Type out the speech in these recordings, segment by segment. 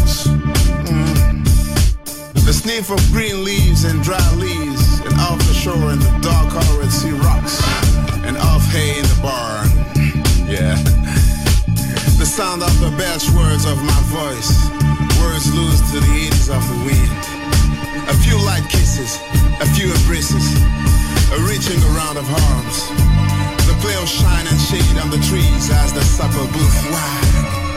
flowers. Mm. The sniff of green leaves and dry leaves, and off the shore in the dark colored sea rocks, and off hay in the barn. Yeah. The sound of the best words of my voice, words loose to the ears of the wind. A few light kisses, a few embraces, a reaching around of arms. The play of shine and shade on the trees as the supper booth wide.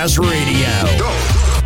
Lazarine.